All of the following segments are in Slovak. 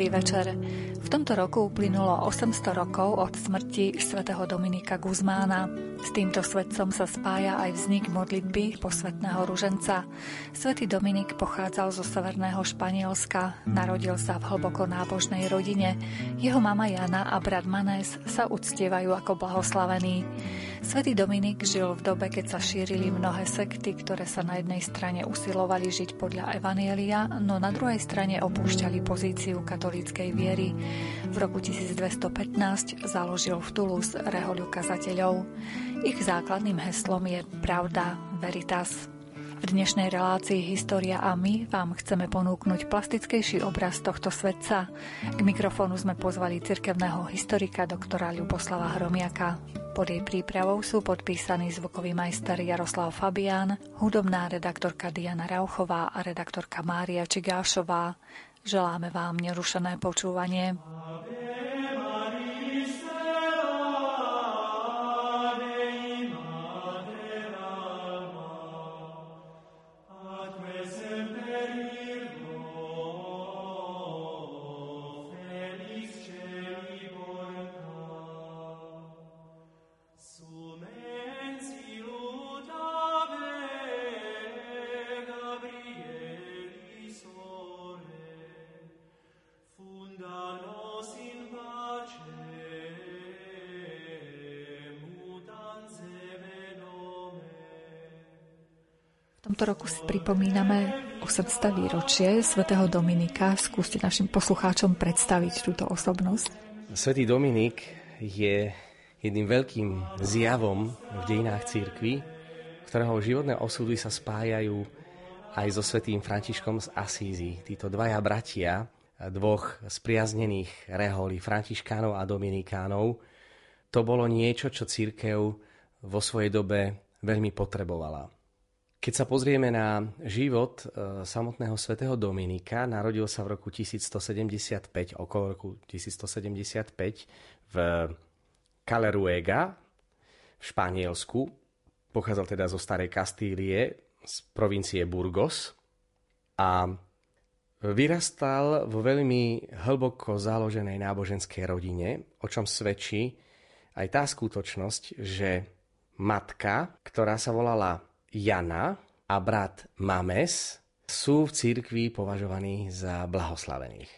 Dobrý večer. Tomto roku uplynulo 800 rokov od smrti svätého Dominika Guzmána. S týmto svetcom sa spája aj vznik modlitby posvetného ruženca. Svetý Dominik pochádzal zo severného Španielska, narodil sa v hlboko nábožnej rodine. Jeho mama Jana a brat Manes sa uctievajú ako blahoslavení. Svetý Dominik žil v dobe, keď sa šírili mnohé sekty, ktoré sa na jednej strane usilovali žiť podľa Evanielia, no na druhej strane opúšťali pozíciu katolíckej viery. V roku 1215 založil v Toulouse rehoľu kazateľov. Ich základným heslom je Pravda, Veritas. V dnešnej relácii História a my vám chceme ponúknuť plastickejší obraz tohto svetca. K mikrofónu sme pozvali cirkevného historika doktora Ľuboslava Hromiaka. Pod jej prípravou sú podpísaní zvukový majster Jaroslav Fabián, hudobná redaktorka Diana Rauchová a redaktorka Mária Čigášová. Želáme vám nerušené počúvanie. Tomto roku si pripomíname 800 výročie svätého Dominika. Skúste našim poslucháčom predstaviť túto osobnosť. Svetý Dominik je jedným veľkým zjavom v dejinách církvy, ktorého životné osudy sa spájajú aj so svetým Františkom z Asízy. Títo dvaja bratia, dvoch spriaznených reholí, Františkánov a Dominikánov, to bolo niečo, čo církev vo svojej dobe veľmi potrebovala. Keď sa pozrieme na život e, samotného svätého Dominika, narodil sa v roku 1175, okolo roku 1175 v Caleruega v Španielsku. Pochádzal teda zo starej Kastílie, z provincie Burgos a vyrastal vo veľmi hlboko založenej náboženskej rodine, o čom svedčí aj tá skutočnosť, že matka, ktorá sa volala Jana a brat Mames sú v cirkvi považovaní za blahoslavených.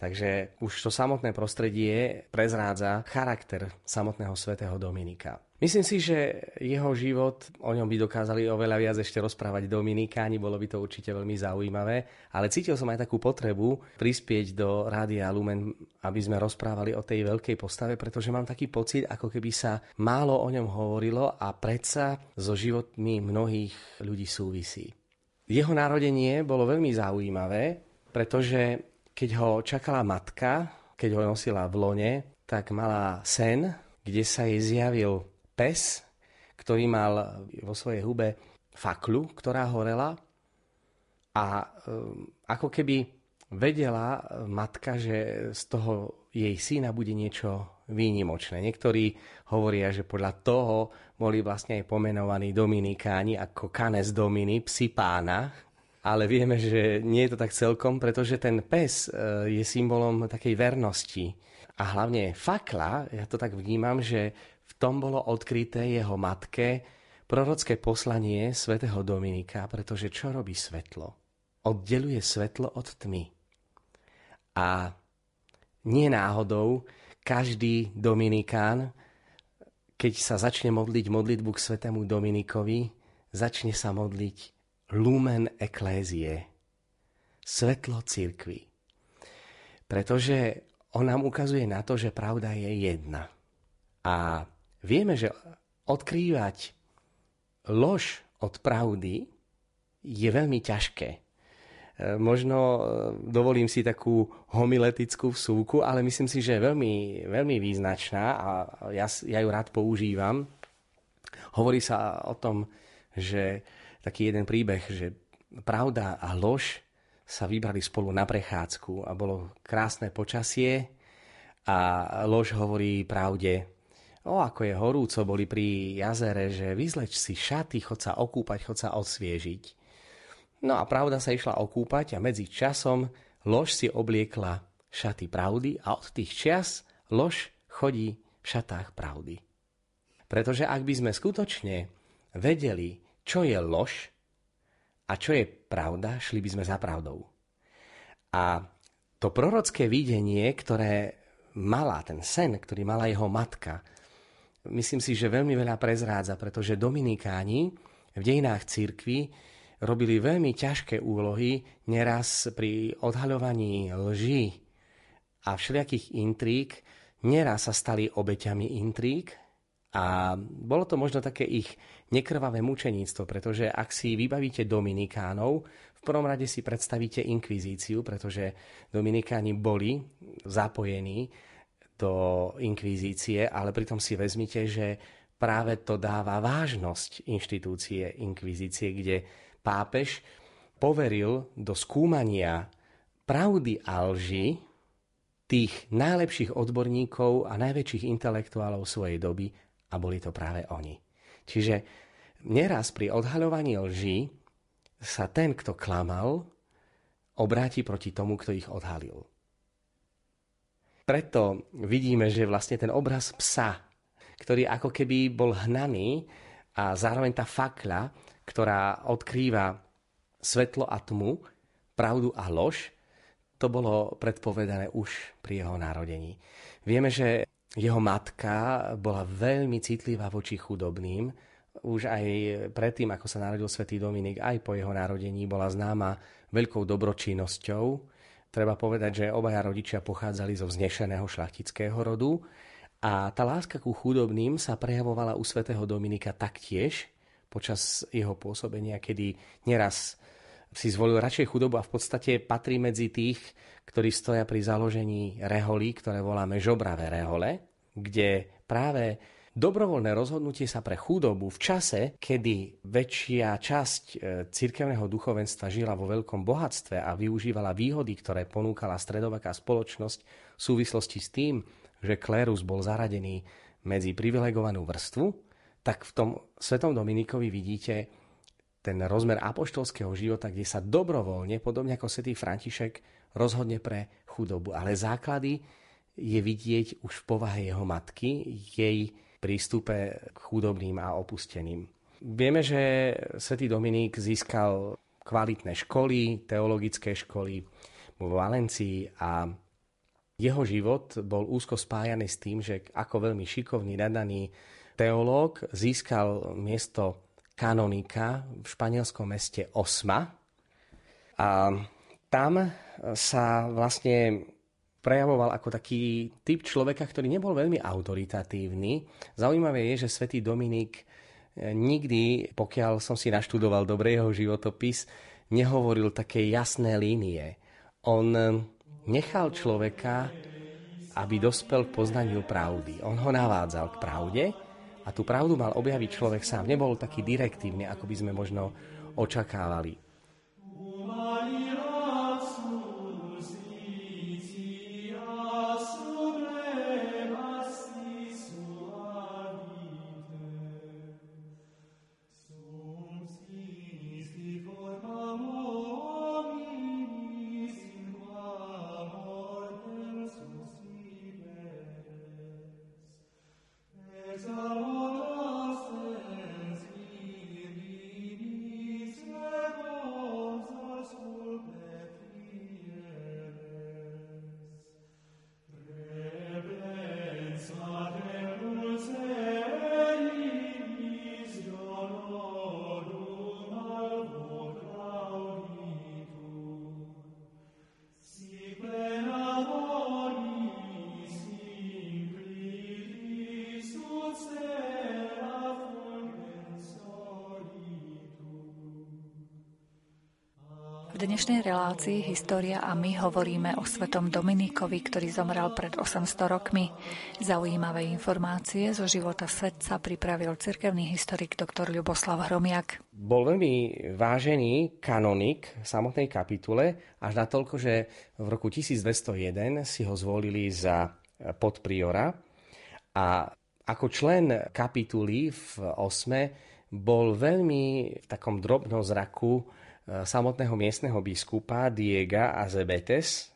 Takže už to samotné prostredie prezrádza charakter samotného svätého Dominika. Myslím si, že jeho život, o ňom by dokázali oveľa viac ešte rozprávať Dominikáni, bolo by to určite veľmi zaujímavé, ale cítil som aj takú potrebu prispieť do Rádia Lumen, aby sme rozprávali o tej veľkej postave, pretože mám taký pocit, ako keby sa málo o ňom hovorilo a predsa so životmi mnohých ľudí súvisí. Jeho narodenie bolo veľmi zaujímavé, pretože keď ho čakala matka, keď ho nosila v lone, tak mala sen, kde sa jej zjavil pes, ktorý mal vo svojej hube faklu, ktorá horela a um, ako keby vedela matka, že z toho jej syna bude niečo výnimočné. Niektorí hovoria, že podľa toho boli vlastne aj pomenovaní Dominikáni ako Canes Domini, psi pána, ale vieme, že nie je to tak celkom, pretože ten pes uh, je symbolom takej vernosti. A hlavne fakla, ja to tak vnímam, že tom bolo odkryté jeho matke prorocké poslanie svätého Dominika, pretože čo robí svetlo? Oddeluje svetlo od tmy. A nie náhodou každý Dominikán, keď sa začne modliť modlitbu k svetému Dominikovi, začne sa modliť lumen eklézie, svetlo cirkvy. Pretože on nám ukazuje na to, že pravda je jedna. A Vieme, že odkrývať lož od pravdy je veľmi ťažké. E, možno e, dovolím si takú homiletickú vsúku, ale myslím si, že je veľmi, veľmi význačná a ja, ja ju rád používam. Hovorí sa o tom, že taký jeden príbeh, že pravda a lož sa vybrali spolu na prechádzku a bolo krásne počasie a lož hovorí pravde, O, ako je horúco boli pri jazere, že vyzleč si šaty, chod sa okúpať, chod sa osviežiť. No a pravda sa išla okúpať a medzi časom lož si obliekla šaty pravdy a od tých čias lož chodí v šatách pravdy. Pretože ak by sme skutočne vedeli, čo je lož a čo je pravda, šli by sme za pravdou. A to prorocké videnie, ktoré mala, ten sen, ktorý mala jeho matka, myslím si, že veľmi veľa prezrádza, pretože Dominikáni v dejinách církvy robili veľmi ťažké úlohy, neraz pri odhaľovaní lží a všelijakých intrík, neraz sa stali obeťami intrík a bolo to možno také ich nekrvavé mučeníctvo, pretože ak si vybavíte Dominikánov, v prvom rade si predstavíte inkvizíciu, pretože Dominikáni boli zapojení do inkvizície, ale pritom si vezmite, že práve to dáva vážnosť inštitúcie inkvizície, kde pápež poveril do skúmania pravdy a lži tých najlepších odborníkov a najväčších intelektuálov svojej doby a boli to práve oni. Čiže neraz pri odhaľovaní lží sa ten, kto klamal, obráti proti tomu, kto ich odhalil. Preto vidíme, že vlastne ten obraz psa, ktorý ako keby bol hnaný a zároveň tá fakla, ktorá odkrýva svetlo a tmu, pravdu a lož, to bolo predpovedané už pri jeho narodení. Vieme, že jeho matka bola veľmi citlivá voči chudobným. Už aj predtým, ako sa narodil svätý Dominik, aj po jeho narodení bola známa veľkou dobročinnosťou. Treba povedať, že obaja rodičia pochádzali zo vznešeného šlachtického rodu a tá láska ku chudobným sa prejavovala u svätého Dominika taktiež, počas jeho pôsobenia, kedy neraz si zvolil radšej chudobu a v podstate patrí medzi tých, ktorí stoja pri založení reholí, ktoré voláme žobravé rehole, kde práve dobrovoľné rozhodnutie sa pre chudobu v čase, kedy väčšia časť e, cirkevného duchovenstva žila vo veľkom bohatstve a využívala výhody, ktoré ponúkala stredoveká spoločnosť v súvislosti s tým, že klérus bol zaradený medzi privilegovanú vrstvu, tak v tom Svetom Dominikovi vidíte ten rozmer apoštolského života, kde sa dobrovoľne, podobne ako svätý František, rozhodne pre chudobu. Ale základy je vidieť už v povahe jeho matky, jej prístupe k chudobným a opusteným. Vieme, že svätý Dominik získal kvalitné školy, teologické školy vo Valencii a jeho život bol úzko spájaný s tým, že ako veľmi šikovný, nadaný teológ získal miesto kanonika v španielskom meste Osma a tam sa vlastne prejavoval ako taký typ človeka, ktorý nebol veľmi autoritatívny. Zaujímavé je, že svätý Dominik eh, nikdy, pokiaľ som si naštudoval dobre jeho životopis, nehovoril také jasné línie. On eh, nechal človeka, aby dospel k poznaniu pravdy. On ho navádzal k pravde a tú pravdu mal objaviť človek sám. Nebol taký direktívny, ako by sme možno očakávali. Dnešnej relácii História a my hovoríme o svetom Dominikovi, ktorý zomrel pred 800 rokmi. Zaujímavé informácie zo života svetca pripravil cirkevný historik dr. Ľuboslav Hromiak. Bol veľmi vážený kanonik v samotnej kapitule, až na toľko, že v roku 1201 si ho zvolili za podpriora a ako člen kapituly v osme bol veľmi v takom drobnom zraku samotného miestneho biskupa Diega Azebetes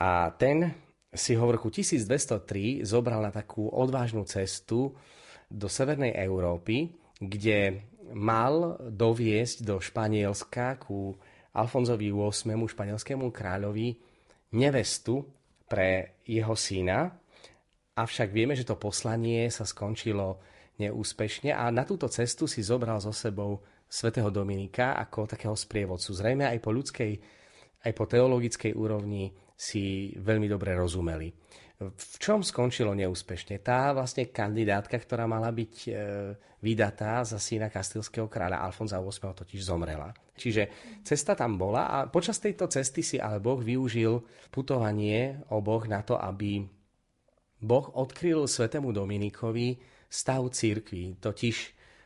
A ten si ho v roku 1203 zobral na takú odvážnu cestu do Severnej Európy, kde mal doviesť do Španielska ku Alfonzovi VIII, španielskému kráľovi, nevestu pre jeho syna. Avšak vieme, že to poslanie sa skončilo neúspešne a na túto cestu si zobral so sebou svätého Dominika ako takého sprievodcu. Zrejme aj po ľudskej, aj po teologickej úrovni si veľmi dobre rozumeli. V čom skončilo neúspešne? Tá vlastne kandidátka, ktorá mala byť e, vydatá za syna kastilského kráľa Alfonza VIII totiž zomrela. Čiže cesta tam bola a počas tejto cesty si ale Boh využil putovanie oboch na to, aby Boh odkryl svetému Dominikovi stav církvy. Totiž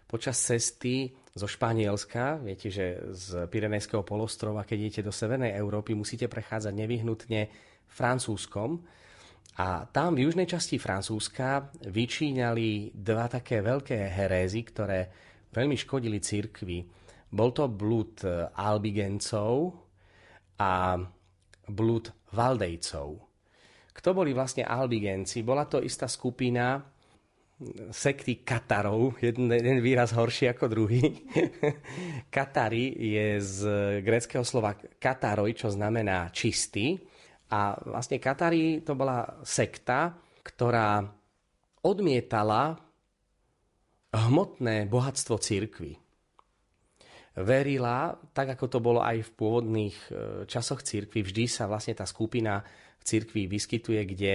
počas cesty zo Španielska, viete, že z Pirenejského polostrova, keď idete do Severnej Európy, musíte prechádzať nevyhnutne Francúzskom. A tam v južnej časti Francúzska vyčíňali dva také veľké herézy, ktoré veľmi škodili cirkvi. Bol to blúd Albigencov a blúd Valdejcov. Kto boli vlastne Albigenci? Bola to istá skupina sekty Katarov, jeden, jeden výraz horší ako druhý. Katari je z greckého slova kataroj, čo znamená čistý. A vlastne Katari to bola sekta, ktorá odmietala hmotné bohatstvo církvy. Verila, tak ako to bolo aj v pôvodných e, časoch církvy, vždy sa vlastne tá skupina v církvi vyskytuje, kde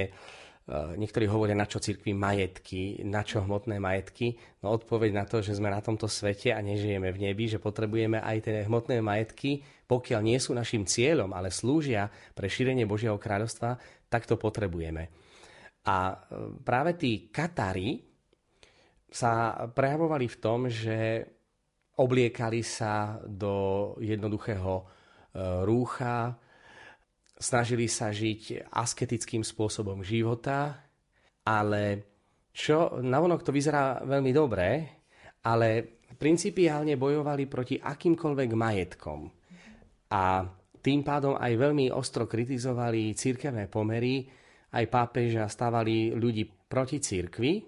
niektorí hovoria, na čo cirkvi majetky, na čo hmotné majetky. No odpoveď na to, že sme na tomto svete a nežijeme v nebi, že potrebujeme aj tie hmotné majetky, pokiaľ nie sú našim cieľom, ale slúžia pre šírenie Božieho kráľovstva, tak to potrebujeme. A eh, práve tí Katári sa prejavovali v tom, že obliekali sa do jednoduchého eh, rúcha, snažili sa žiť asketickým spôsobom života, ale čo navonok to vyzerá veľmi dobre, ale principiálne bojovali proti akýmkoľvek majetkom. A tým pádom aj veľmi ostro kritizovali církevné pomery, aj pápeža stávali ľudí proti církvi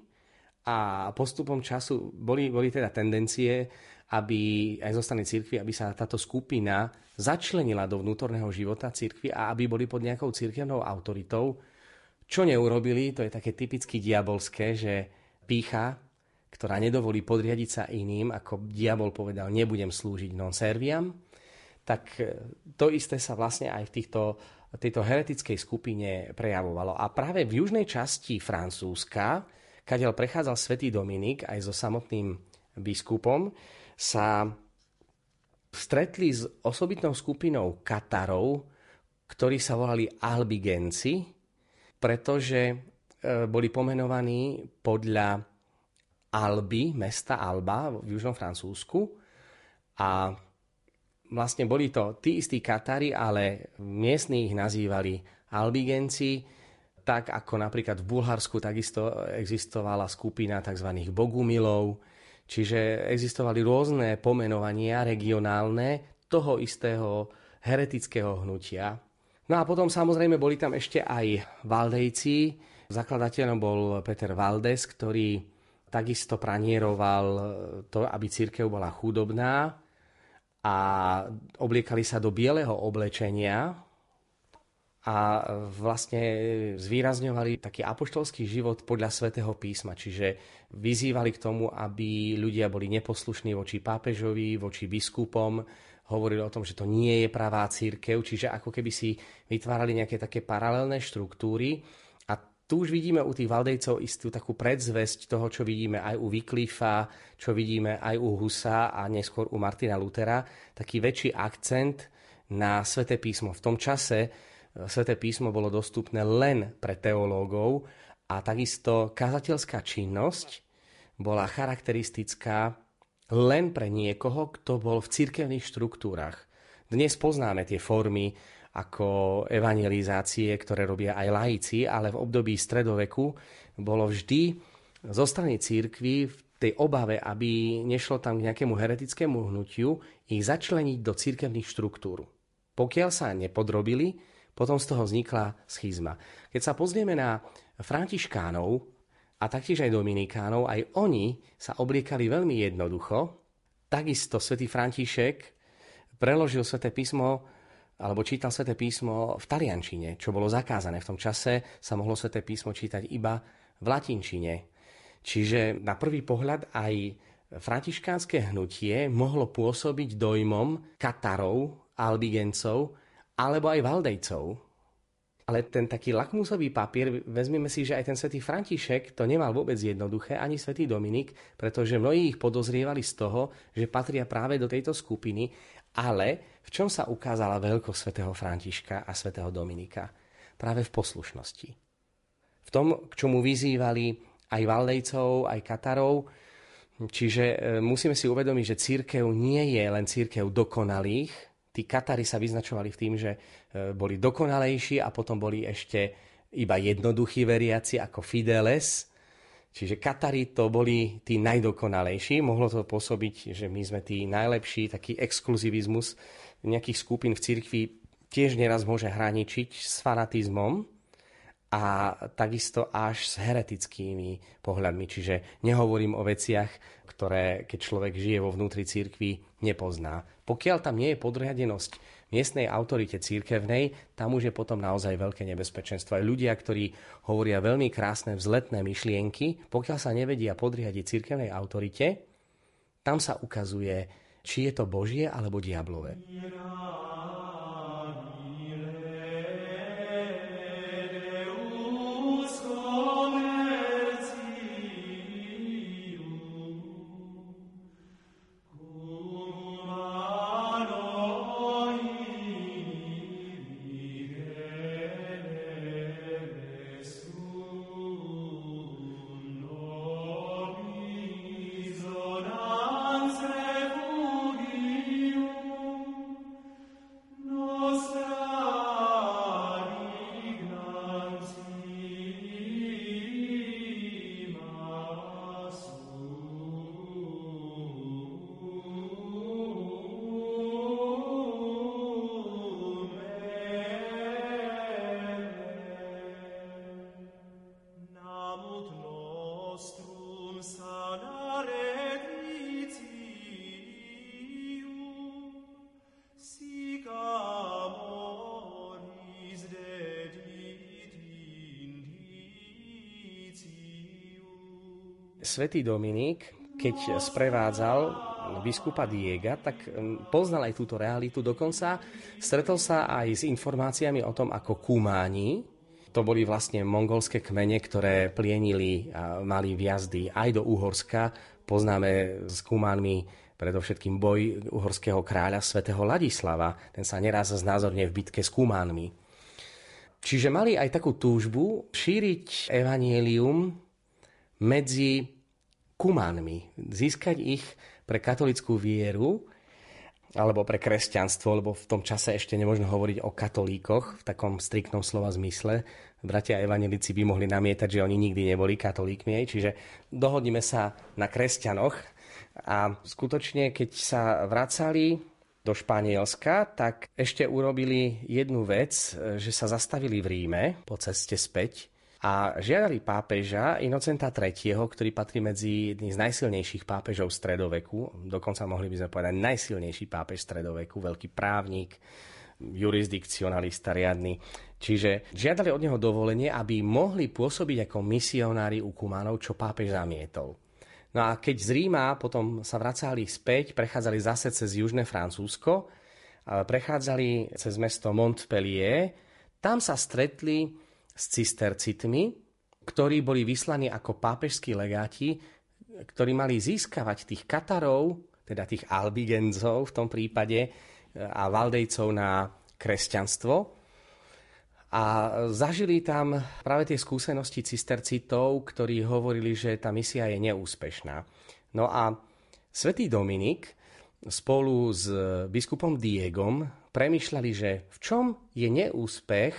a postupom času boli, boli teda tendencie, aby aj zo strany církvy, aby sa táto skupina začlenila do vnútorného života cirkvi a aby boli pod nejakou cirkevnou autoritou. Čo neurobili, to je také typicky diabolské, že pícha, ktorá nedovolí podriadiť sa iným, ako diabol povedal, nebudem slúžiť non serviam, tak e, to isté sa vlastne aj v týchto, tejto heretickej skupine prejavovalo. A práve v južnej časti Francúzska, kadiaľ prechádzal svätý Dominik aj so samotným biskupom, sa stretli s osobitnou skupinou Katarov, ktorí sa volali Albigenci, pretože e, boli pomenovaní podľa Alby, mesta Alba v južnom Francúzsku. A vlastne boli to tí istí Katári, ale miestni ich nazývali Albigenci, tak ako napríklad v Bulharsku takisto existovala skupina tzv. bogumilov, Čiže existovali rôzne pomenovania regionálne toho istého heretického hnutia. No a potom samozrejme boli tam ešte aj Valdejci. Zakladateľom bol Peter Valdes, ktorý takisto pranieroval to, aby církev bola chudobná a obliekali sa do bieleho oblečenia, a vlastne zvýrazňovali taký apoštolský život podľa svätého písma, čiže vyzývali k tomu, aby ľudia boli neposlušní voči pápežovi, voči biskupom, hovorili o tom, že to nie je pravá církev, čiže ako keby si vytvárali nejaké také paralelné štruktúry. A tu už vidíme u tých Valdejcov istú takú predzvesť toho, čo vidíme aj u Wycliffa, čo vidíme aj u Husa a neskôr u Martina Lutera, taký väčší akcent na sväté písmo. V tom čase Sveté písmo bolo dostupné len pre teológov a takisto kazateľská činnosť bola charakteristická len pre niekoho, kto bol v cirkevných štruktúrach. Dnes poznáme tie formy ako evangelizácie, ktoré robia aj laici, ale v období stredoveku bolo vždy zo strany církvy v tej obave, aby nešlo tam k nejakému heretickému hnutiu, ich začleniť do cirkevných štruktúr. Pokiaľ sa nepodrobili, Potom z toho vznikla schizma. Keď sa pozrieme na františkánov a taktiež aj dominikánov, aj oni sa obliekali veľmi jednoducho. Takisto svätý František preložil sväté písmo alebo čítal sväté písmo v taliančine, čo bolo zakázané. V tom čase sa mohlo sväté písmo čítať iba v latinčine. Čiže na prvý pohľad aj františkánske hnutie mohlo pôsobiť dojmom katarov, albigencov alebo aj valdejcov. Ale ten taký lakmusový papier, vezmeme si, že aj ten svätý František to nemal vôbec jednoduché, ani svätý Dominik, pretože mnohí ich podozrievali z toho, že patria práve do tejto skupiny, ale v čom sa ukázala veľkosť svätého Františka a svätého Dominika? Práve v poslušnosti. V tom, k čomu vyzývali aj Valdejcov, aj Katarov, čiže e, musíme si uvedomiť, že církev nie je len církev dokonalých, tí Katari sa vyznačovali v tým, že e, boli dokonalejší a potom boli ešte iba jednoduchí veriaci ako Fideles. Čiže Katari to boli tí najdokonalejší. Mohlo to pôsobiť, že my sme tí najlepší, taký exkluzivizmus nejakých skupín v cirkvi tiež neraz môže hraničiť s fanatizmom a takisto až s heretickými pohľadmi. Čiže nehovorím o veciach, ktoré keď človek žije vo vnútri cirkvi, nepozná. Pokiaľ tam nie je podriadenosť miestnej autorite církevnej, tam už je potom naozaj veľké nebezpečenstvo. Aj ľudia, ktorí hovoria veľmi krásne vzletné myšlienky, pokiaľ sa nevedia podriadiť církevnej autorite, tam sa ukazuje, či je to Božie alebo diablové. Svätý Dominik, keď sprevádzal biskupa Diega, tak mm, poznal aj túto realitu. Dokonca stretol sa aj s informáciami o tom, ako Kumáni, to boli vlastne mongolské kmene, ktoré plienili a mali vjazdy aj do Uhorska. Poznáme s Kumánmi predovšetkým boj uhorského kráľa svätého Ladislava. Ten sa neraz znázorne v bitke s Kumánmi. Čiže mali aj takú túžbu šíriť evanielium medzi kumánmi, získať ich pre katolickú vieru alebo pre kresťanstvo, lebo v tom čase ešte nemôžno hovoriť o katolíkoch v takom striktnom slova zmysle. Bratia evanelici by mohli namietať, že oni nikdy neboli katolíkmi, čiže dohodnime sa na kresťanoch. A skutočne, keď sa vracali do Španielska, tak ešte urobili jednu vec, že sa zastavili v Ríme po ceste späť a žiadali pápeža Inocenta III., ktorý patrí medzi jedných z najsilnejších pápežov stredoveku, dokonca mohli by sme povedať najsilnejší pápež stredoveku, veľký právnik, jurisdikcionalista riadny. Čiže žiadali od neho dovolenie, aby mohli pôsobiť ako misionári u Kumánov, čo pápež zamietol. No a keď z Ríma potom sa vracali späť, prechádzali zase cez južné Francúzsko, prechádzali cez mesto Montpellier, tam sa stretli s cistercitmi, ktorí boli vyslaní ako pápežskí legáti, ktorí mali získavať tých Katarov, teda tých Albigenzov v tom prípade, a Valdejcov na kresťanstvo. A zažili tam práve tie skúsenosti cistercitov, ktorí hovorili, že tá misia je neúspešná. No a svätý Dominik spolu s biskupom Diegom premyšľali, že v čom je neúspech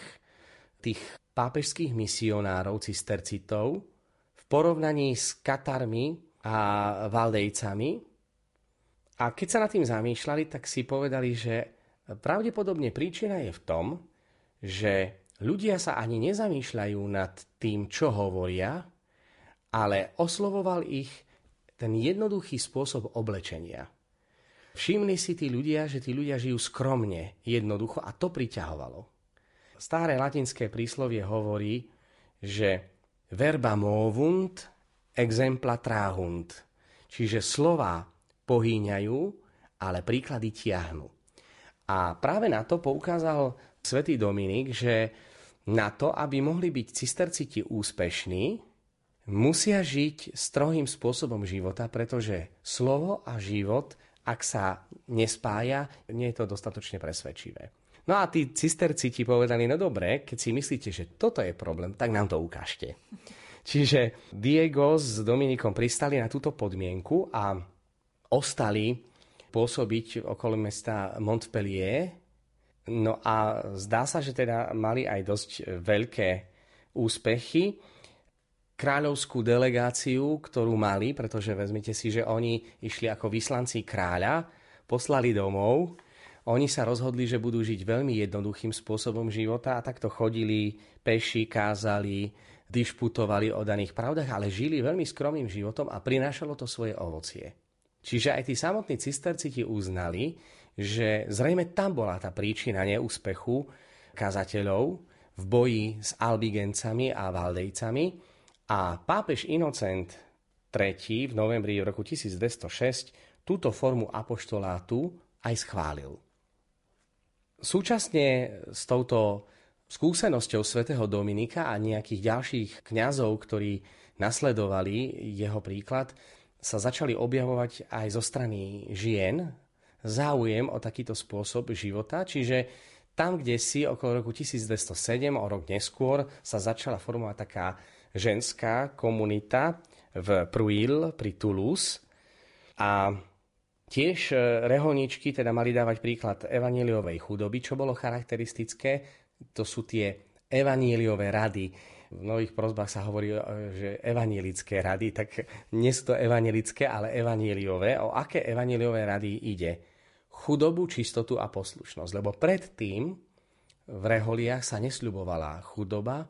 tých pápežských misionárov cistercitov v porovnaní s Katarmi a Valdejcami. A keď sa nad tým zamýšľali, tak si povedali, že pravdepodobne príčina je v tom, že ľudia sa ani nezamýšľajú nad tým, čo hovoria, ale oslovoval ich ten jednoduchý spôsob oblečenia. Všimli si tí ľudia, že tí ľudia žijú skromne, jednoducho a to priťahovalo. Staré latinské príslovie hovorí, že verba movunt, exempla trahunt, čiže slova pohýňajú, ale príklady tiahnu. A práve na to poukázal svätý Dominik, že na to, aby mohli byť cisterciti úspešní, musia žiť strohým spôsobom života, pretože slovo a život ak sa nespája, nie je to dostatočne presvedčivé. No a tí cisterci ti povedali, no dobre, keď si myslíte, že toto je problém, tak nám to ukážte. Čiže Diego s Dominikom pristali na túto podmienku a ostali pôsobiť okolo mesta Montpellier. No a zdá sa, že teda mali aj dosť veľké úspechy kráľovskú delegáciu, ktorú mali, pretože vezmite si, že oni išli ako vyslanci kráľa, poslali domov, oni sa rozhodli, že budú žiť veľmi jednoduchým spôsobom života a takto chodili, peši, kázali, dišputovali o daných pravdách, ale žili veľmi skromným životom a prinášalo to svoje ovocie. Čiže aj tí samotní cisterci ti uznali, že zrejme tam bola tá príčina neúspechu kazateľov v boji s albigencami a valdejcami, a pápež Inocent III v novembri roku 1206 túto formu apoštolátu aj schválil. Súčasne s touto skúsenosťou svätého Dominika a nejakých ďalších kňazov, ktorí nasledovali jeho príklad, sa začali objavovať aj zo strany žien. Záujem o takýto spôsob života, čiže tam, kde si okolo roku 1207, o rok neskôr, sa začala formovať taká ženská komunita v Pruil pri Toulouse. A tiež e, reholničky teda mali dávať príklad evaníliovej chudoby, čo bolo charakteristické, to sú tie evaníliové rady. V mnohých prozbách sa hovorí, e, že evanílické rady, tak nie sú to evanílické, ale evaníliové. O aké evaníliové rady ide? Chudobu, čistotu a poslušnosť. Lebo predtým v reholiach sa nesľubovala chudoba,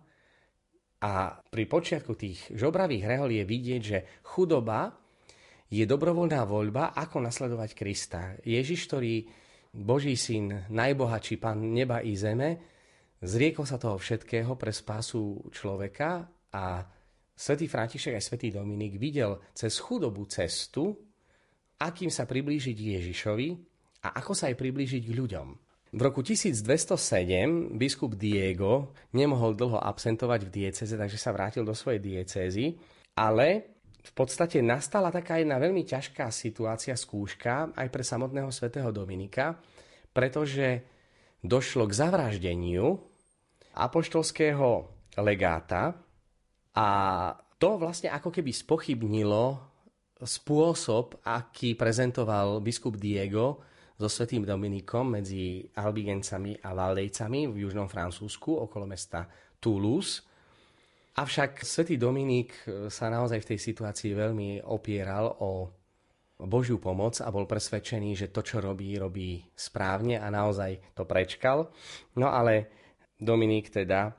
a pri počiatku tých žobravých rehol je vidieť, že chudoba je dobrovoľná voľba, ako nasledovať Krista. Ježiš, ktorý Boží syn, najbohatší pán neba i zeme, zriekol sa toho všetkého pre spásu človeka a svätý František aj svätý Dominik videl cez chudobu cestu, akým sa priblížiť Ježišovi a ako sa aj priblížiť k ľuďom. V roku 1207 biskup Diego nemohol dlho absentovať v dieceze, takže sa vrátil do svojej diecézy, ale v podstate nastala taká jedna veľmi ťažká situácia, skúška aj pre samotného svätého Dominika, pretože došlo k zavraždeniu apoštolského legáta a to vlastne ako keby spochybnilo spôsob, aký prezentoval biskup Diego so svetým Dominikom medzi Albigencami a Valdejcami v južnom Francúzsku okolo mesta Toulouse. Avšak svätý Dominik sa naozaj v tej situácii veľmi opieral o Božiu pomoc a bol presvedčený, že to, čo robí, robí správne a naozaj to prečkal. No ale Dominik teda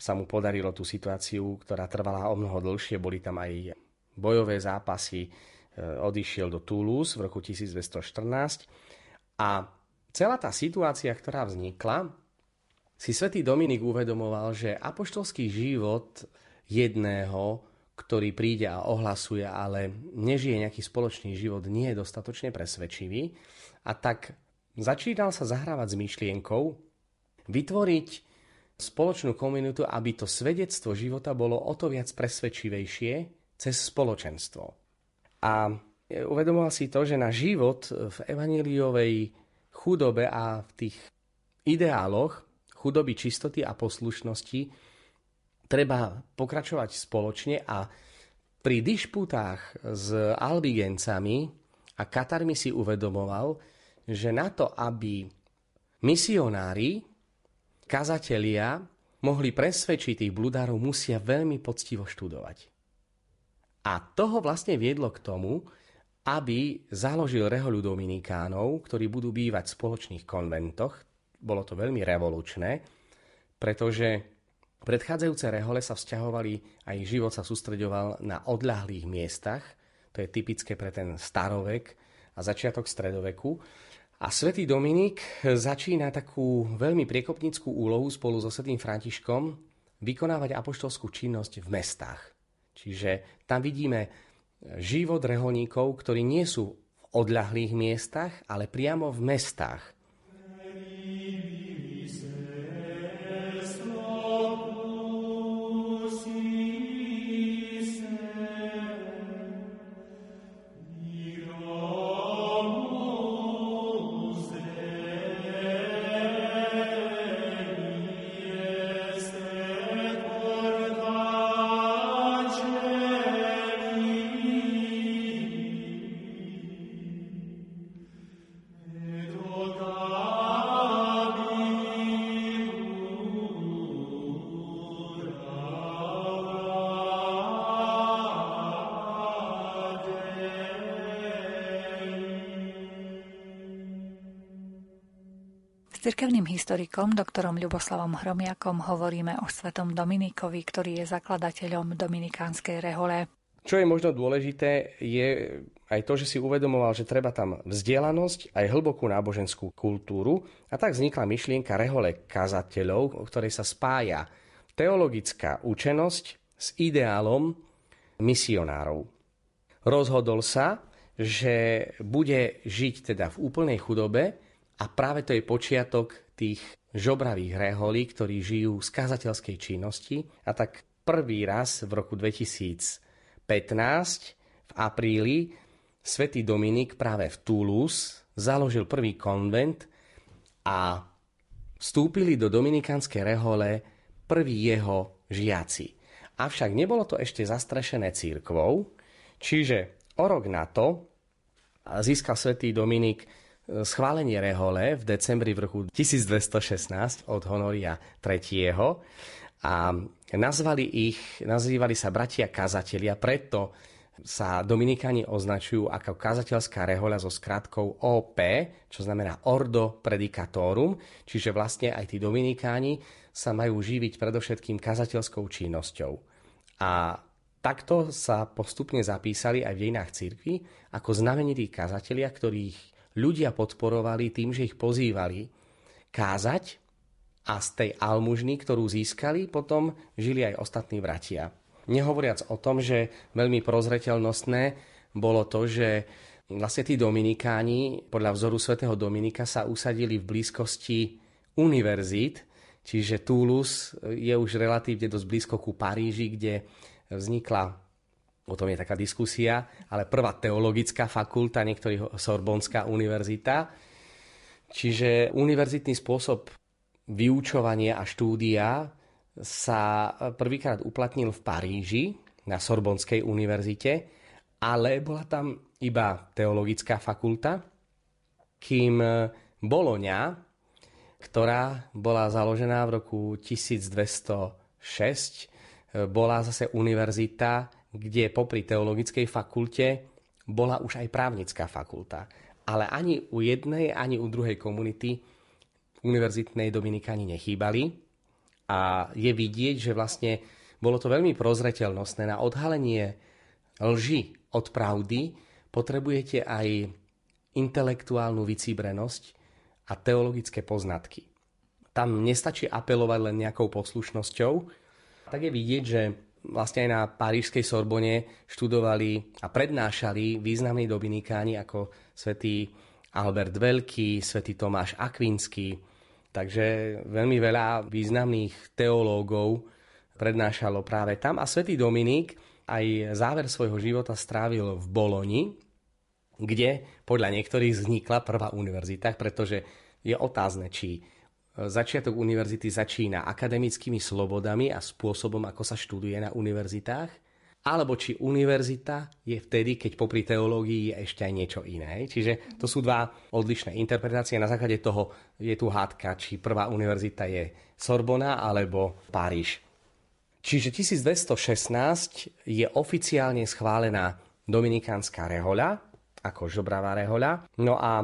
sa mu podarilo tú situáciu, ktorá trvala o mnoho dlhšie, boli tam aj bojové zápasy, e, odišiel do Toulouse v roku 1214 a celá tá situácia, ktorá vznikla, si svätý Dominik uvedomoval, že apoštolský život jedného, ktorý príde a ohlasuje, ale nežije nejaký spoločný život, nie je dostatočne presvedčivý. A tak začínal sa zahrávať s myšlienkou vytvoriť spoločnú komunitu, aby to svedectvo života bolo o to viac presvedčivejšie cez spoločenstvo. A uvedomoval si to, že na život v evaníliovej chudobe a v tých ideáloch chudoby, čistoty a poslušnosti treba pokračovať spoločne a pri dišputách s albigencami a Katarmi si uvedomoval, že na to, aby misionári, kazatelia mohli presvedčiť tých bludárov, musia veľmi poctivo študovať. A toho vlastne viedlo k tomu, aby založil rehoľu Dominikánov, ktorí budú bývať v spoločných konventoch. Bolo to veľmi revolučné, pretože predchádzajúce rehole sa vzťahovali, aj život sa sústreďoval na odľahlých miestach, to je typické pre ten starovek a začiatok stredoveku. A svätý Dominik začína takú veľmi priekopnickú úlohu spolu so svätým Františkom vykonávať apoštolskú činnosť v mestách. Čiže tam vidíme život reholníkov, ktorí nie sú v odľahlých miestach, ale priamo v mestách. Cirkevným historikom doktorom Ľuboslavom Hromiakom hovoríme o svetom Dominikovi, ktorý je zakladateľom Dominikánskej rehole. Čo je možno dôležité, je aj to, že si uvedomoval, že treba tam vzdelanosť aj hlbokú náboženskú kultúru a tak vznikla myšlienka rehole kazateľov, o ktorej sa spája teologická učenosť s ideálom misionárov. Rozhodol sa, že bude žiť teda v úplnej chudobe, a práve to je počiatok tých žobravých reholí, ktorí žijú z kazateľskej činnosti. A tak prvý raz v roku 2015 v apríli svätý Dominik práve v Toulouse založil prvý konvent a vstúpili do dominikánskej rehole prví jeho žiaci. Avšak nebolo to ešte zastrešené církvou, čiže o rok na to získal svätý Dominik schválenie rehole v decembri v roku 1216 od Honoria III. A nazvali ich, nazývali sa bratia kazatelia, preto sa dominikáni označujú ako kazateľská rehoľa so skratkou OP, čo znamená Ordo Predicatorum, čiže vlastne aj tí dominikáni sa majú živiť predovšetkým kazateľskou činnosťou. A takto sa postupne zapísali aj v dejinách cirkvi ako znamenití kazatelia, ktorých ľudia podporovali tým, že ich pozývali kázať a z tej almužny, ktorú získali, potom žili aj ostatní bratia. Nehovoriac o tom, že veľmi prozreteľnostné bolo to, že vlastne tí dominikáni podľa vzoru svätého Dominika sa usadili v blízkosti univerzít, čiže Toulouse je už relatívne dosť blízko ku Paríži, kde vznikla o tom je taká diskusia, ale prvá teologická fakulta, niektorých Sorbonská univerzita. Čiže univerzitný spôsob vyučovania a štúdia sa prvýkrát uplatnil v Paríži na Sorbonskej univerzite, ale bola tam iba teologická fakulta, kým Boloňa, ktorá bola založená v roku 1206, bola zase univerzita, kde popri teologickej fakulte bola už aj právnická fakulta. Ale ani u jednej, ani u druhej komunity univerzitnej Dominikáni nechýbali. A je vidieť, že vlastne bolo to veľmi prozreteľnostné. Na odhalenie lži od pravdy potrebujete aj intelektuálnu vycíbrenosť a teologické poznatky. Tam nestačí apelovať len nejakou poslušnosťou. Tak je vidieť, že vlastne aj na Parížskej Sorbone študovali a prednášali významní dominikáni ako svätý Albert Veľký, svätý Tomáš Akvinský. Takže veľmi veľa významných teológov prednášalo práve tam a svätý Dominik aj záver svojho života strávil v Boloni, kde podľa niektorých vznikla prvá univerzita, pretože je otázne, či začiatok univerzity začína akademickými slobodami a spôsobom, ako sa študuje na univerzitách, alebo či univerzita je vtedy, keď popri teológii je ešte aj niečo iné. Čiže to sú dva odlišné interpretácie. Na základe toho je tu hádka, či prvá univerzita je Sorbona alebo Páriž. Čiže 1216 je oficiálne schválená dominikánska rehoľa, ako žobravá rehoľa. No a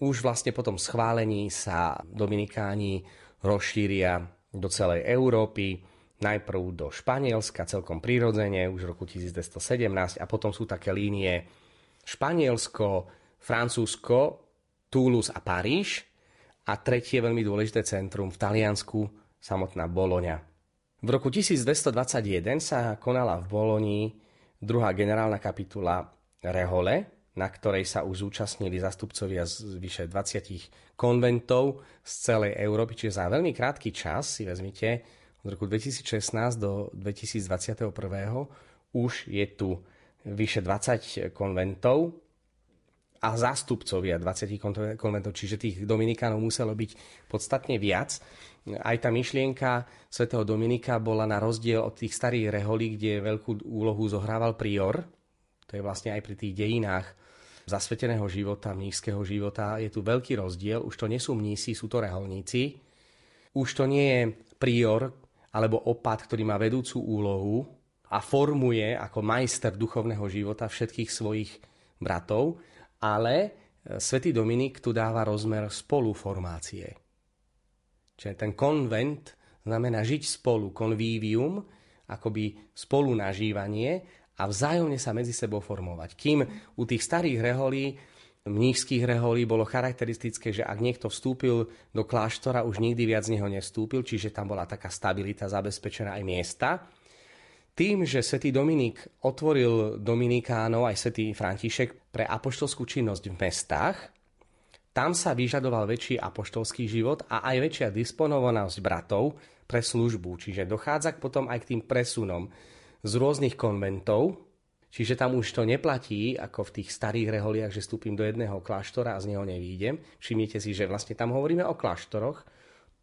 už vlastne po tom schválení sa Dominikáni rozšíria do celej Európy, najprv do Španielska celkom prirodzene už v roku 1217 a potom sú také línie Španielsko, Francúzsko, Toulouse a Paríž a tretie veľmi dôležité centrum v Taliansku, samotná Boloňa. V roku 1221 sa konala v Bolonii druhá generálna kapitula Rehole, na ktorej sa už zúčastnili zastupcovia z vyše 20 konventov z celej Európy, čiže za veľmi krátky čas, si vezmite, od roku 2016 do 2021 už je tu vyše 20 konventov a zástupcovia 20 konventov, čiže tých Dominikánov muselo byť podstatne viac. Aj tá myšlienka svätého Dominika bola na rozdiel od tých starých reholí, kde veľkú úlohu zohrával prior, to je vlastne aj pri tých dejinách zasveteného života, mnížského života, je tu veľký rozdiel. Už to nie sú mnísi, sú to reholníci. Už to nie je prior alebo opat, ktorý má vedúcu úlohu a formuje ako majster duchovného života všetkých svojich bratov, ale e, svätý Dominik tu dáva rozmer spoluformácie. Čiže ten konvent znamená žiť spolu, convivium, akoby spolu nažívanie a vzájomne sa medzi sebou formovať. Kým u tých starých reholí, mnížských reholí bolo charakteristické, že ak niekto vstúpil do kláštora, už nikdy viac z neho nestúpil, čiže tam bola taká stabilita zabezpečená aj miesta. Tým, že svätý Dominik otvoril Dominikánov aj svätý František pre apoštolskú činnosť v mestách, tam sa vyžadoval väčší apoštolský život a aj väčšia disponovanosť bratov pre službu, čiže dochádza potom aj k tým presunom z rôznych konventov, čiže tam už to neplatí, ako v tých starých reholiach, že vstúpim do jedného kláštora a z neho nevídem. Všimnite si, že vlastne tam hovoríme o kláštoroch,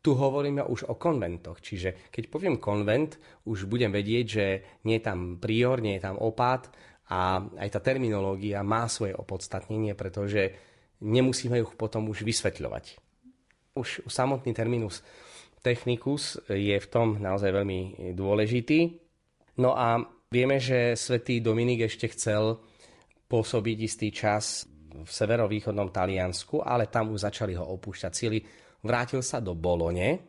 tu hovoríme už o konventoch. Čiže keď poviem konvent, už budem vedieť, že nie je tam prior, nie je tam opát a aj tá terminológia má svoje opodstatnenie, pretože nemusíme ju potom už vysvetľovať. Už samotný terminus technicus je v tom naozaj veľmi dôležitý. No a vieme, že svätý Dominik ešte chcel pôsobiť istý čas v severovýchodnom Taliansku, ale tam už začali ho opúšťať sily. Vrátil sa do Bolone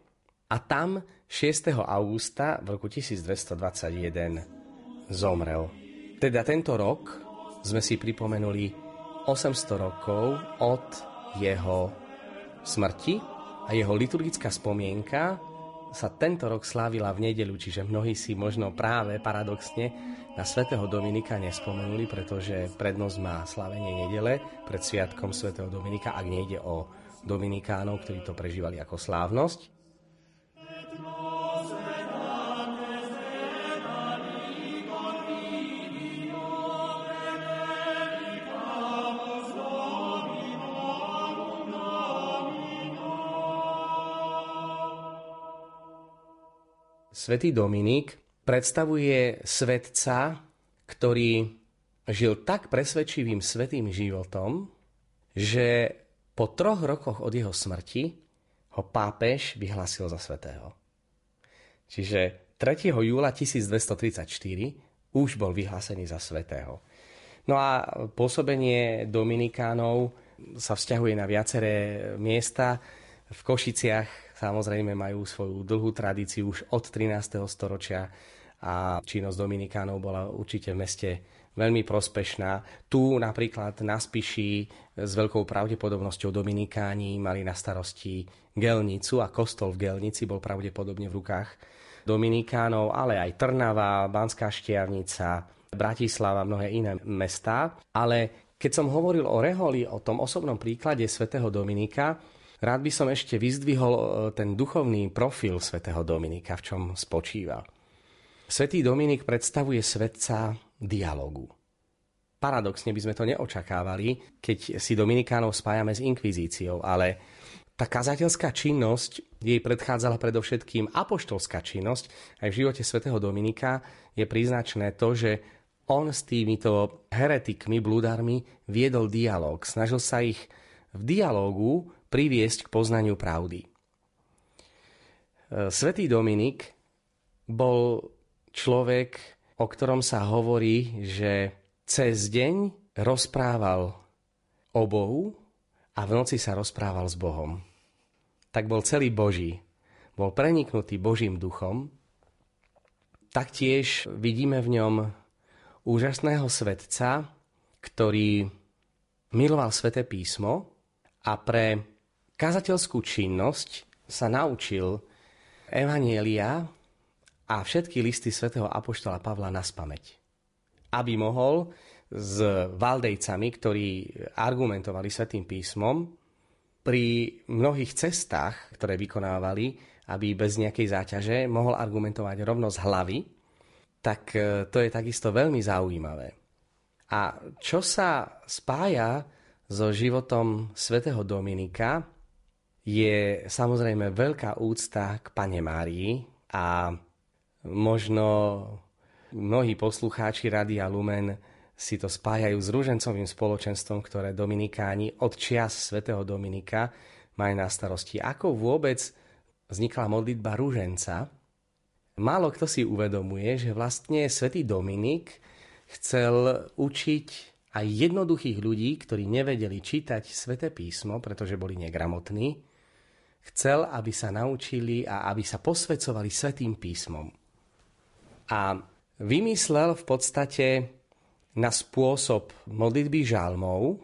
a tam 6. augusta v roku 1221 zomrel. Teda tento rok sme si pripomenuli 800 rokov od jeho smrti a jeho liturgická spomienka sa tento rok slávila v nedelu, čiže mnohí si možno práve paradoxne na svätého Dominika nespomenuli, pretože prednosť má slávenie nedele pred sviatkom svätého Dominika, ak nejde o Dominikánov, ktorí to prežívali ako slávnosť. Svetý Dominik predstavuje svetca, ktorý žil tak presvedčivým svetým životom, že po troch rokoch od jeho smrti ho pápež vyhlásil za svetého. Čiže 3. júla 1234 už bol vyhlásený za svetého. No a pôsobenie Dominikánov sa vzťahuje na viaceré miesta. V Košiciach samozrejme majú svoju dlhú tradíciu už od 13. storočia a činnosť Dominikánov bola určite v meste veľmi prospešná. Tu napríklad na Spiši s veľkou pravdepodobnosťou Dominikáni mali na starosti Gelnicu a kostol v Gelnici bol pravdepodobne v rukách Dominikánov, ale aj Trnava, Banská Štiavnica, Bratislava, mnohé iné mestá. Ale keď som hovoril o Reholi, o tom osobnom príklade svätého Dominika, Rád by som ešte vyzdvihol e, ten duchovný profil svätého Dominika, v čom spočíva. Svetý Dominik predstavuje svetca dialogu. Paradoxne by sme to neočakávali, keď si Dominikánov spájame s inkvizíciou, ale tá kazateľská činnosť, jej predchádzala predovšetkým apoštolská činnosť, aj v živote svätého Dominika je príznačné to, že on s týmito heretikmi, blúdarmi viedol dialog. Snažil sa ich v dialógu priviesť k poznaniu pravdy. E, Svetý Dominik bol človek, o ktorom sa hovorí, že cez deň rozprával o Bohu a v noci sa rozprával s Bohom. Tak bol celý Boží. bol preniknutý Božím duchom. Taktiež vidíme v ňom úžasného svetca, ktorý miloval sveté písmo a pre kazateľskú činnosť sa naučil Evanielia a všetky listy svätého Apoštola Pavla na spameť. Aby mohol s valdejcami, ktorí argumentovali svetým písmom, pri mnohých cestách, ktoré vykonávali, aby bez nejakej záťaže mohol argumentovať rovno z hlavy, tak e, to je takisto veľmi zaujímavé. A čo sa spája so životom svätého Dominika, je samozrejme veľká úcta k Pane Márii a možno mnohí poslucháči Radia Lumen si to spájajú s rúžencovým spoločenstvom, ktoré Dominikáni od čias svätého Dominika majú na starosti. Ako vôbec vznikla modlitba rúženca? Málo kto si uvedomuje, že vlastne svätý Dominik chcel učiť aj jednoduchých ľudí, ktorí nevedeli čítať sväté písmo, pretože boli negramotní, chcel, aby sa naučili a aby sa posvedcovali svetým písmom. A vymyslel v podstate na spôsob modlitby žalmov.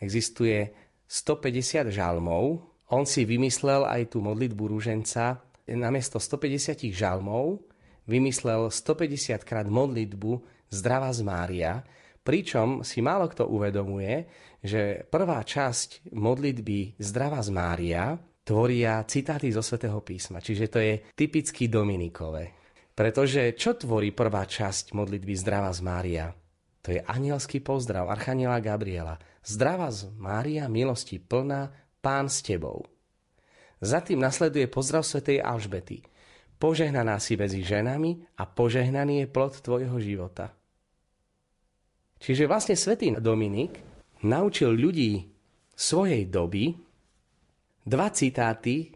Existuje 150 žalmov. On si vymyslel aj tú modlitbu rúženca. Namiesto 150 žalmov vymyslel 150 krát modlitbu Zdravá z Mária, pričom si málo kto uvedomuje, že prvá časť modlitby Zdravá z Mária tvoria citáty zo svätého písma, čiže to je typicky Dominikové. Pretože čo tvorí prvá časť modlitby Zdravá z Mária? To je anielský pozdrav Archaniela Gabriela. Zdravá z Mária, milosti plná, Pán s tebou. Za tým nasleduje pozdrav svätej Alžbety. Požehnaná si medzi ženami a požehnaný je plod tvojho života. Čiže vlastne svätý Dominik naučil ľudí svojej doby dva citáty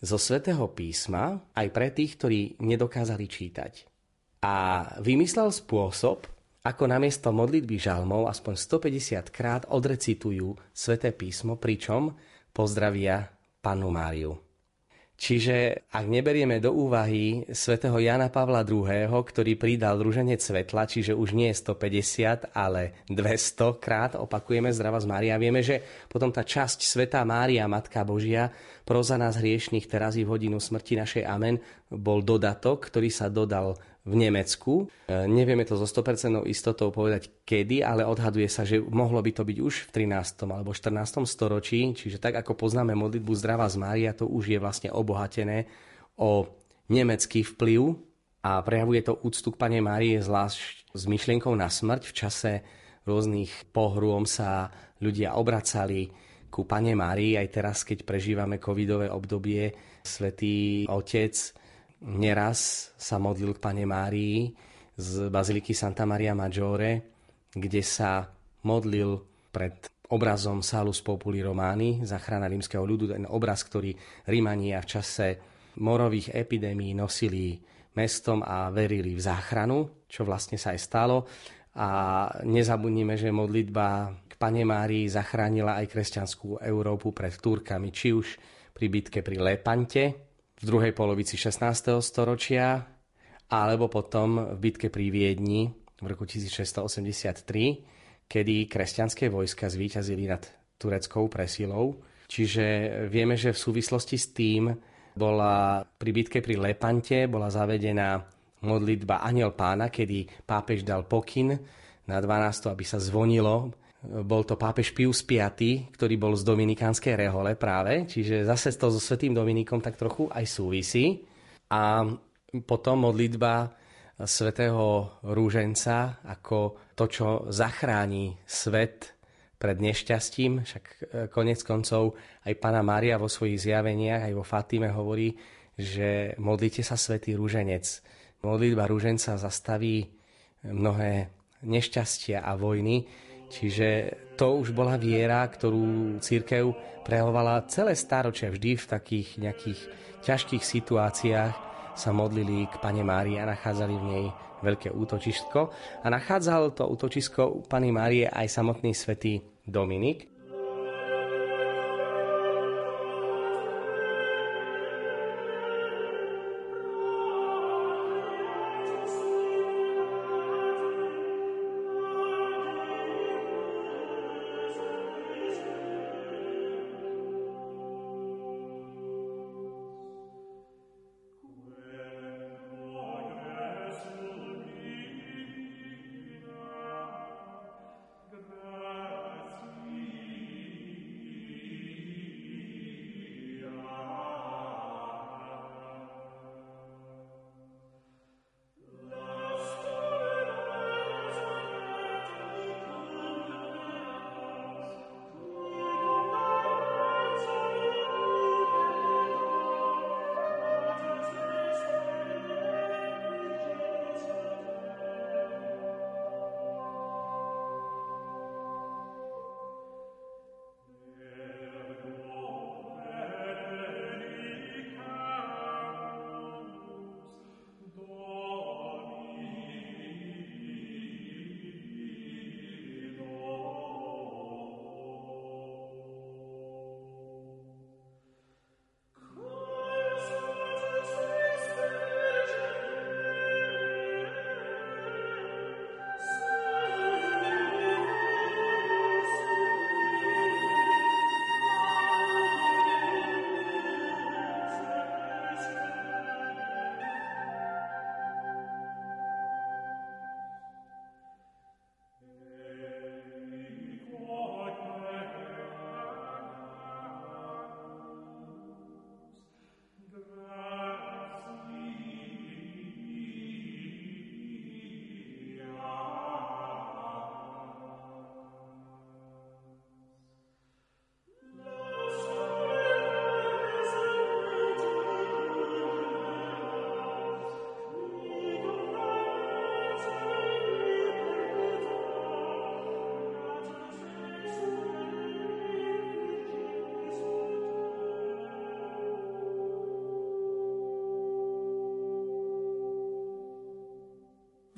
zo svätého písma aj pre tých, ktorí nedokázali čítať. A vymyslel spôsob, ako namiesto modlitby žalmov aspoň 150 krát odrecitujú sväté písmo, pričom pozdravia panu Máriu. Čiže ak neberieme do úvahy svätého Jana Pavla II., ktorý pridal druženec svetla, čiže už nie 150, ale 200 krát opakujeme zdrava z Mária, vieme, že potom tá časť Svetá Mária, Matka Božia, proza nás hriešných teraz i v hodinu smrti našej Amen, bol dodatok, ktorý sa dodal v Nemecku. E, nevieme to so 100% istotou povedať kedy, ale odhaduje sa, že mohlo by to byť už v 13. alebo 14. storočí, čiže tak ako poznáme modlitbu Zdravá z Mária, to už je vlastne obohatené o nemecký vplyv a prejavuje to úctu k Pane Márie zvlášť s myšlienkou na smrť. V čase rôznych pohrôm sa ľudia obracali ku Pane Márii, aj teraz, keď prežívame covidové obdobie, svätý Otec neraz sa modlil k Pane Márii z Baziliky Santa Maria Maggiore, kde sa modlil pred obrazom Salus Populi Romani, zachrana rímskeho ľudu, ten obraz, ktorý Rímania v čase morových epidémií nosili mestom a verili v záchranu, čo vlastne sa aj stalo. A nezabudnime, že modlitba k Pane Márii zachránila aj kresťanskú Európu pred Turkami, či už pri bitke pri Lepante, v druhej polovici 16. storočia, alebo potom v bitke pri Viedni v roku 1683, kedy kresťanské vojska zvíťazili nad tureckou presilou. Čiže vieme, že v súvislosti s tým bola pri bitke pri Lepante bola zavedená modlitba Aniel pána, kedy pápež dal pokyn na 12. aby sa zvonilo bol to pápež Pius V, ktorý bol z Dominikánskej rehole práve, čiže zase to so Svetým Dominikom tak trochu aj súvisí. A potom modlitba svätého Rúženca ako to, čo zachráni svet pred nešťastím. Však e, konec koncov aj Pana Mária vo svojich zjaveniach, aj vo Fatime hovorí, že modlite sa Svetý Rúženec. Modlitba Rúženca zastaví mnohé nešťastia a vojny, Čiže to už bola viera, ktorú církev prejavovala celé stáročia. Vždy v takých nejakých ťažkých situáciách sa modlili k Pane Márii a nachádzali v nej veľké útočisko. A nachádzal to útočisko u Pany Márie aj samotný svätý Dominik.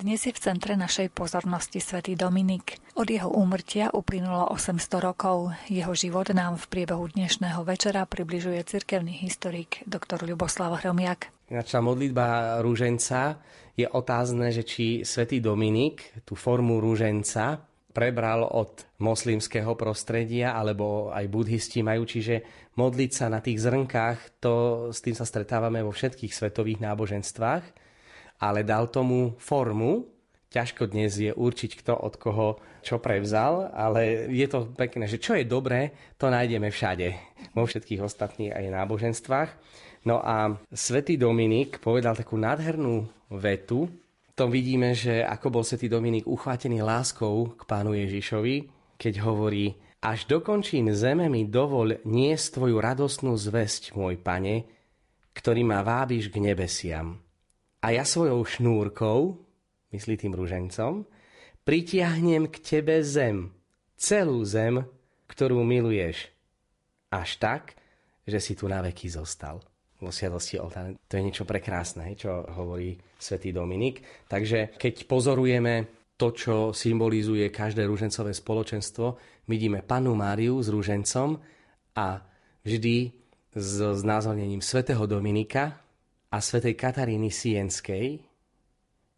Dnes je v centre našej pozornosti svätý Dominik. Od jeho úmrtia uplynulo 800 rokov. Jeho život nám v priebehu dnešného večera približuje cirkevný historik dr. Ľuboslav Hromiak. Naša modlitba rúženca je otázne, že či svätý Dominik tú formu rúženca prebral od moslimského prostredia, alebo aj budhisti majú, čiže modliť sa na tých zrnkách, to s tým sa stretávame vo všetkých svetových náboženstvách ale dal tomu formu. Ťažko dnes je určiť, kto od koho čo prevzal, ale je to pekné, že čo je dobré, to nájdeme všade, vo všetkých ostatných aj náboženstvách. No a svätý Dominik povedal takú nádhernú vetu, tom vidíme, že ako bol svätý Dominik uchvátený láskou k pánu Ježišovi, keď hovorí, až dokončím zeme mi dovol niesť tvoju radostnú zväzť, môj pane, ktorý ma vábiš k nebesiam. A ja svojou šnúrkou, myslí tým ružencom, pritiahnem k tebe zem, celú zem, ktorú miluješ. Až tak, že si tu na veky zostal. Vo sviatosti oltára. To je niečo prekrásne, čo hovorí svätý Dominik. Takže keď pozorujeme to, čo symbolizuje každé rúžencové spoločenstvo, vidíme panu Máriu s rúžencom a vždy s znázornením svätého Dominika, a svätej Kataríny Sienskej,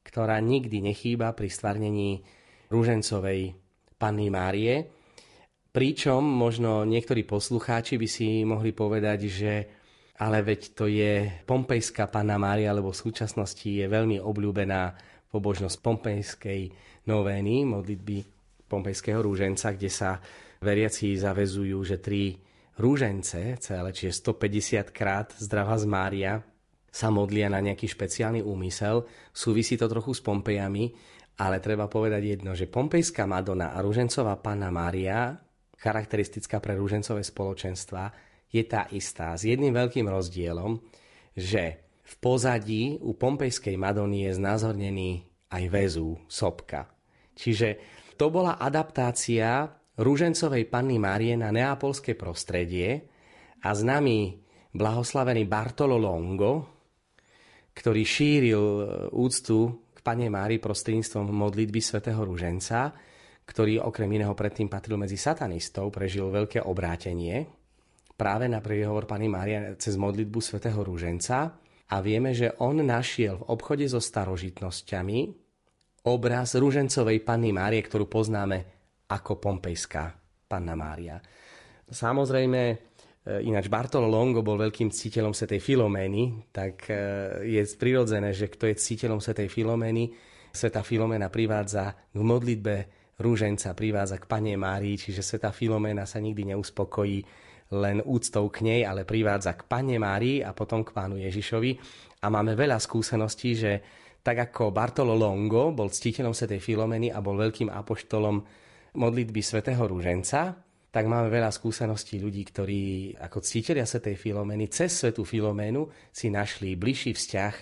ktorá nikdy nechýba pri stvarnení rúžencovej Panny Márie. Pričom možno niektorí poslucháči by si mohli povedať, že ale veď to je Pompejská Panna Mária, lebo v súčasnosti je veľmi obľúbená pobožnosť Pompejskej novény, modlitby Pompejského rúženca, kde sa veriaci zavezujú, že tri rúžence, celé, čiže 150 krát zdravá z Mária, sa modlia na nejaký špeciálny úmysel. Súvisí to trochu s Pompejami, ale treba povedať jedno, že Pompejská Madonna a Rúžencová Panna Mária, charakteristická pre rúžencové spoločenstva, je tá istá. S jedným veľkým rozdielom, že v pozadí u Pompejskej Madony je znázornený aj väzu, sopka. Čiže to bola adaptácia rúžencovej Panny Márie na neapolské prostredie a známy blahoslavený Bartolo Longo, ktorý šíril e, úctu k Pane Mári prostredníctvom modlitby svätého Ruženca, ktorý okrem iného predtým patril medzi satanistov, prežil veľké obrátenie práve na hovor Pani Mária cez modlitbu svätého Rúženca a vieme, že on našiel v obchode so starožitnosťami obraz Rúžencovej Panny Márie, ktorú poznáme ako Pompejská Panna Mária. Samozrejme, ináč Bartolo Longo bol veľkým ctiteľom Svetej Filomény, tak e, je prirodzené, že kto je ctiteľom Svetej Filomény, Sveta Filomena privádza k modlitbe rúženca, privádza k Pane Márii, čiže Sveta Filoména sa nikdy neuspokojí len úctou k nej, ale privádza k Pane Márii a potom k Pánu Ježišovi. A máme veľa skúseností, že tak ako Bartolo Longo bol ctiteľom Svetej Filomeny a bol veľkým apoštolom modlitby Svetého rúženca, tak máme veľa skúseností ľudí, ktorí ako cítelia tej Filomeny cez Svetu Filoménu si našli bližší vzťah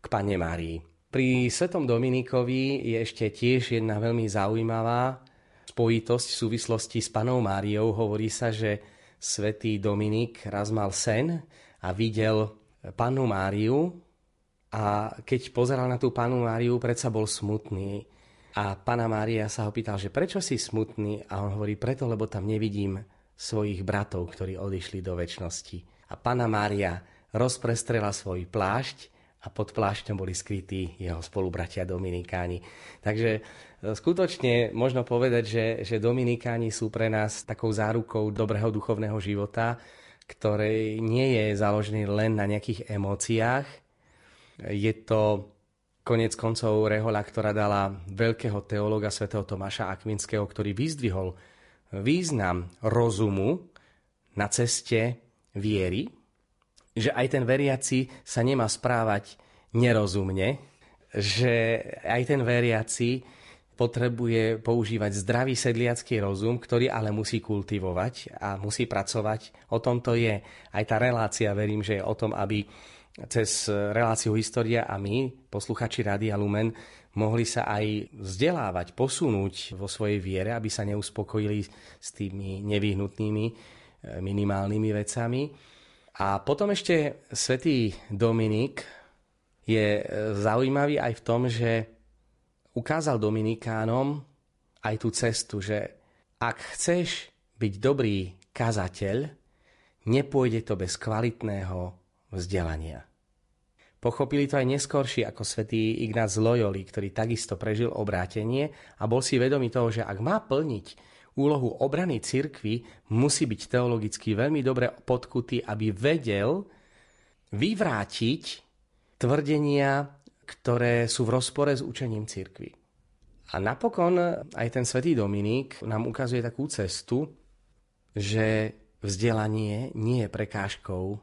k Pane Márii. Pri Svetom Dominikovi je ešte tiež jedna veľmi zaujímavá spojitosť v súvislosti s Panou Máriou. Hovorí sa, že svätý Dominik raz mal sen a videl Panu Máriu a keď pozeral na tú Panu Máriu, predsa bol smutný a pána Mária sa ho pýtal, že prečo si smutný? A on hovorí, preto, lebo tam nevidím svojich bratov, ktorí odišli do väčšnosti. A pána Mária rozprestrela svoj plášť a pod plášťom boli skrytí jeho spolubratia Dominikáni. Takže e, skutočne možno povedať, že, že Dominikáni sú pre nás takou zárukou dobrého duchovného života, ktorý nie je založený len na nejakých emóciách. Je to konec koncov Rehoľa, ktorá dala veľkého teológa svätého Tomáša Akvinského, ktorý vyzdvihol význam rozumu na ceste viery, že aj ten veriaci sa nemá správať nerozumne, že aj ten veriaci potrebuje používať zdravý sedliacký rozum, ktorý ale musí kultivovať a musí pracovať. O tom to je. Aj tá relácia, verím, že je o tom, aby cez reláciu História a my, posluchači Rádia Lumen, mohli sa aj vzdelávať, posunúť vo svojej viere, aby sa neuspokojili s tými nevyhnutnými e, minimálnymi vecami. A potom ešte svätý Dominik je e, zaujímavý aj v tom, že ukázal Dominikánom aj tú cestu, že ak chceš byť dobrý kazateľ, nepôjde to bez kvalitného vzdelania. Pochopili to aj neskorší ako svätý Ignác Loyoli, ktorý takisto prežil obrátenie a bol si vedomý toho, že ak má plniť úlohu obrany cirkvy, musí byť teologicky veľmi dobre podkutý, aby vedel vyvrátiť tvrdenia, ktoré sú v rozpore s učením cirkvy. A napokon aj ten svätý Dominik nám ukazuje takú cestu, že vzdelanie nie je prekážkou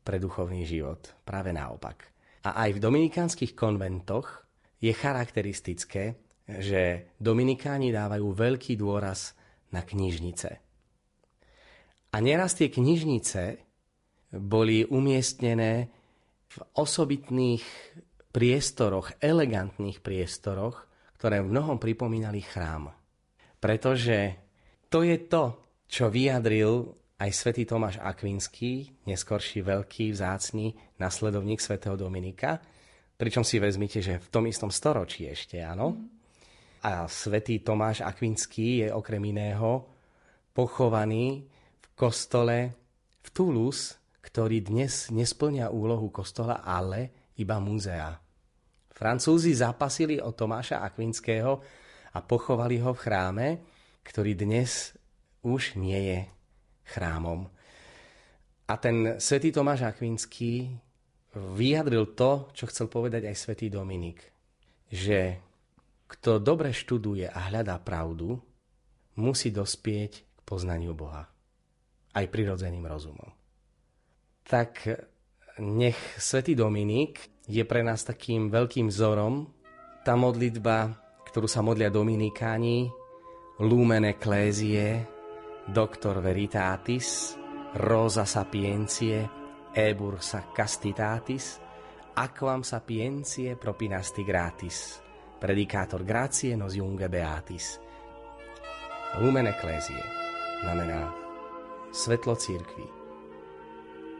pre duchovný život. Práve naopak. A aj v dominikánskych konventoch je charakteristické, že dominikáni dávajú veľký dôraz na knižnice. A neraz tie knižnice boli umiestnené v osobitných priestoroch, elegantných priestoroch, ktoré v mnohom pripomínali chrám. Pretože to je to, čo vyjadril aj svätý Tomáš Akvinský, neskorší veľký, vzácný nasledovník svätého Dominika, pričom si vezmite, že v tom istom storočí ešte, áno. A svätý Tomáš Akvinský je okrem iného pochovaný v kostole v Toulouse, ktorý dnes nesplňa úlohu kostola, ale iba múzea. Francúzi zapasili o Tomáša Akvinského a pochovali ho v chráme, ktorý dnes už nie je chrámom. A ten svätý Tomáš Akvinský vyjadril to, čo chcel povedať aj svätý Dominik, že kto dobre študuje a hľadá pravdu, musí dospieť k poznaniu Boha. Aj prirodzeným rozumom. Tak nech svätý Dominik je pre nás takým veľkým vzorom. Tá modlitba, ktorú sa modlia Dominikáni, Lumen Ecclesiae, Doctor Veritatis, Rosa Sapientie, Ebursa Castitatis, Aquam Sapientie propinasti gratis, Predicator grazie nos junge beatis. Lumen Ecclesiae znamená svetlo církvy.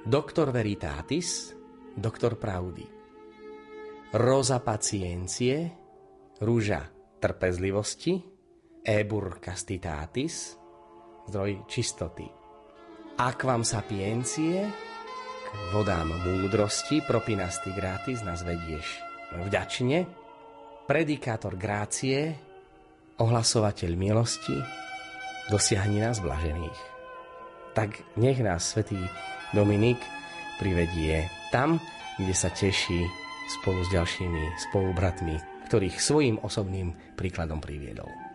Doktor Veritatis, doktor pravdy. Rosa Paciencie, rúža trpezlivosti, Ebur Castitatis, zdroj čistoty. Aquam sapiencie, k vodám múdrosti, propinasti gratis nás vedieš vďačne, predikátor grácie, ohlasovateľ milosti, dosiahni nás blažených. Tak nech nás svätý Dominik privedie tam, kde sa teší spolu s ďalšími spolubratmi, ktorých svojim osobným príkladom priviedol.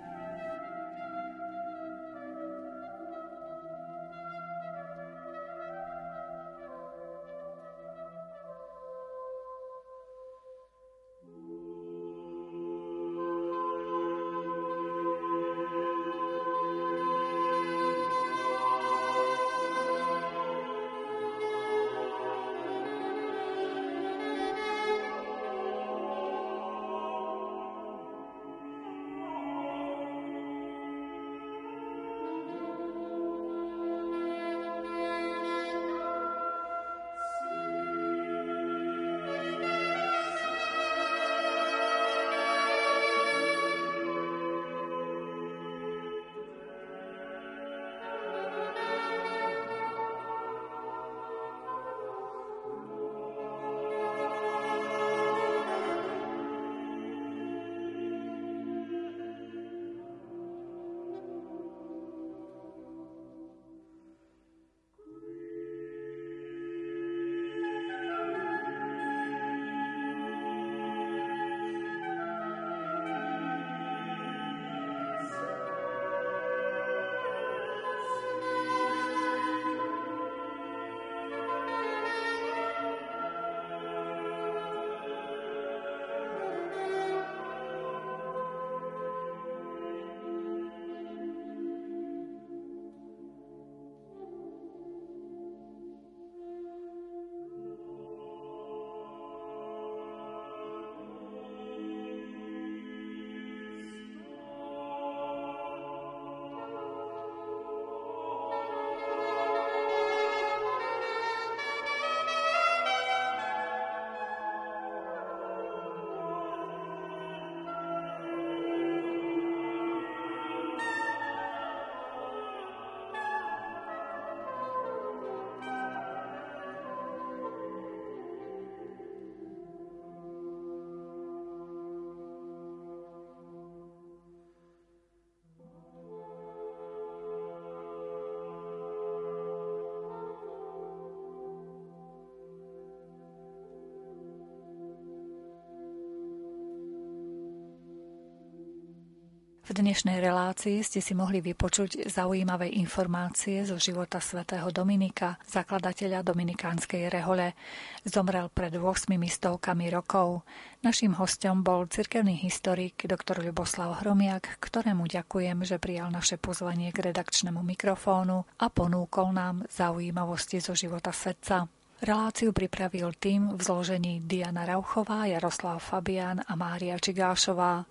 V dnešnej relácii ste si mohli vypočuť zaujímavé informácie zo života svätého Dominika, zakladateľa Dominikánskej rehole. Zomrel pred 8 stovkami rokov. Naším hostom bol cirkevný historik dr. Ľuboslav Hromiak, ktorému ďakujem, že prijal naše pozvanie k redakčnému mikrofónu a ponúkol nám zaujímavosti zo života svetca. Reláciu pripravil tým v zložení Diana Rauchová, Jaroslav Fabian a Mária Čigášová.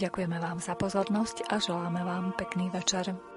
Ďakujeme vám za pozornosť a želáme vám pekný večer.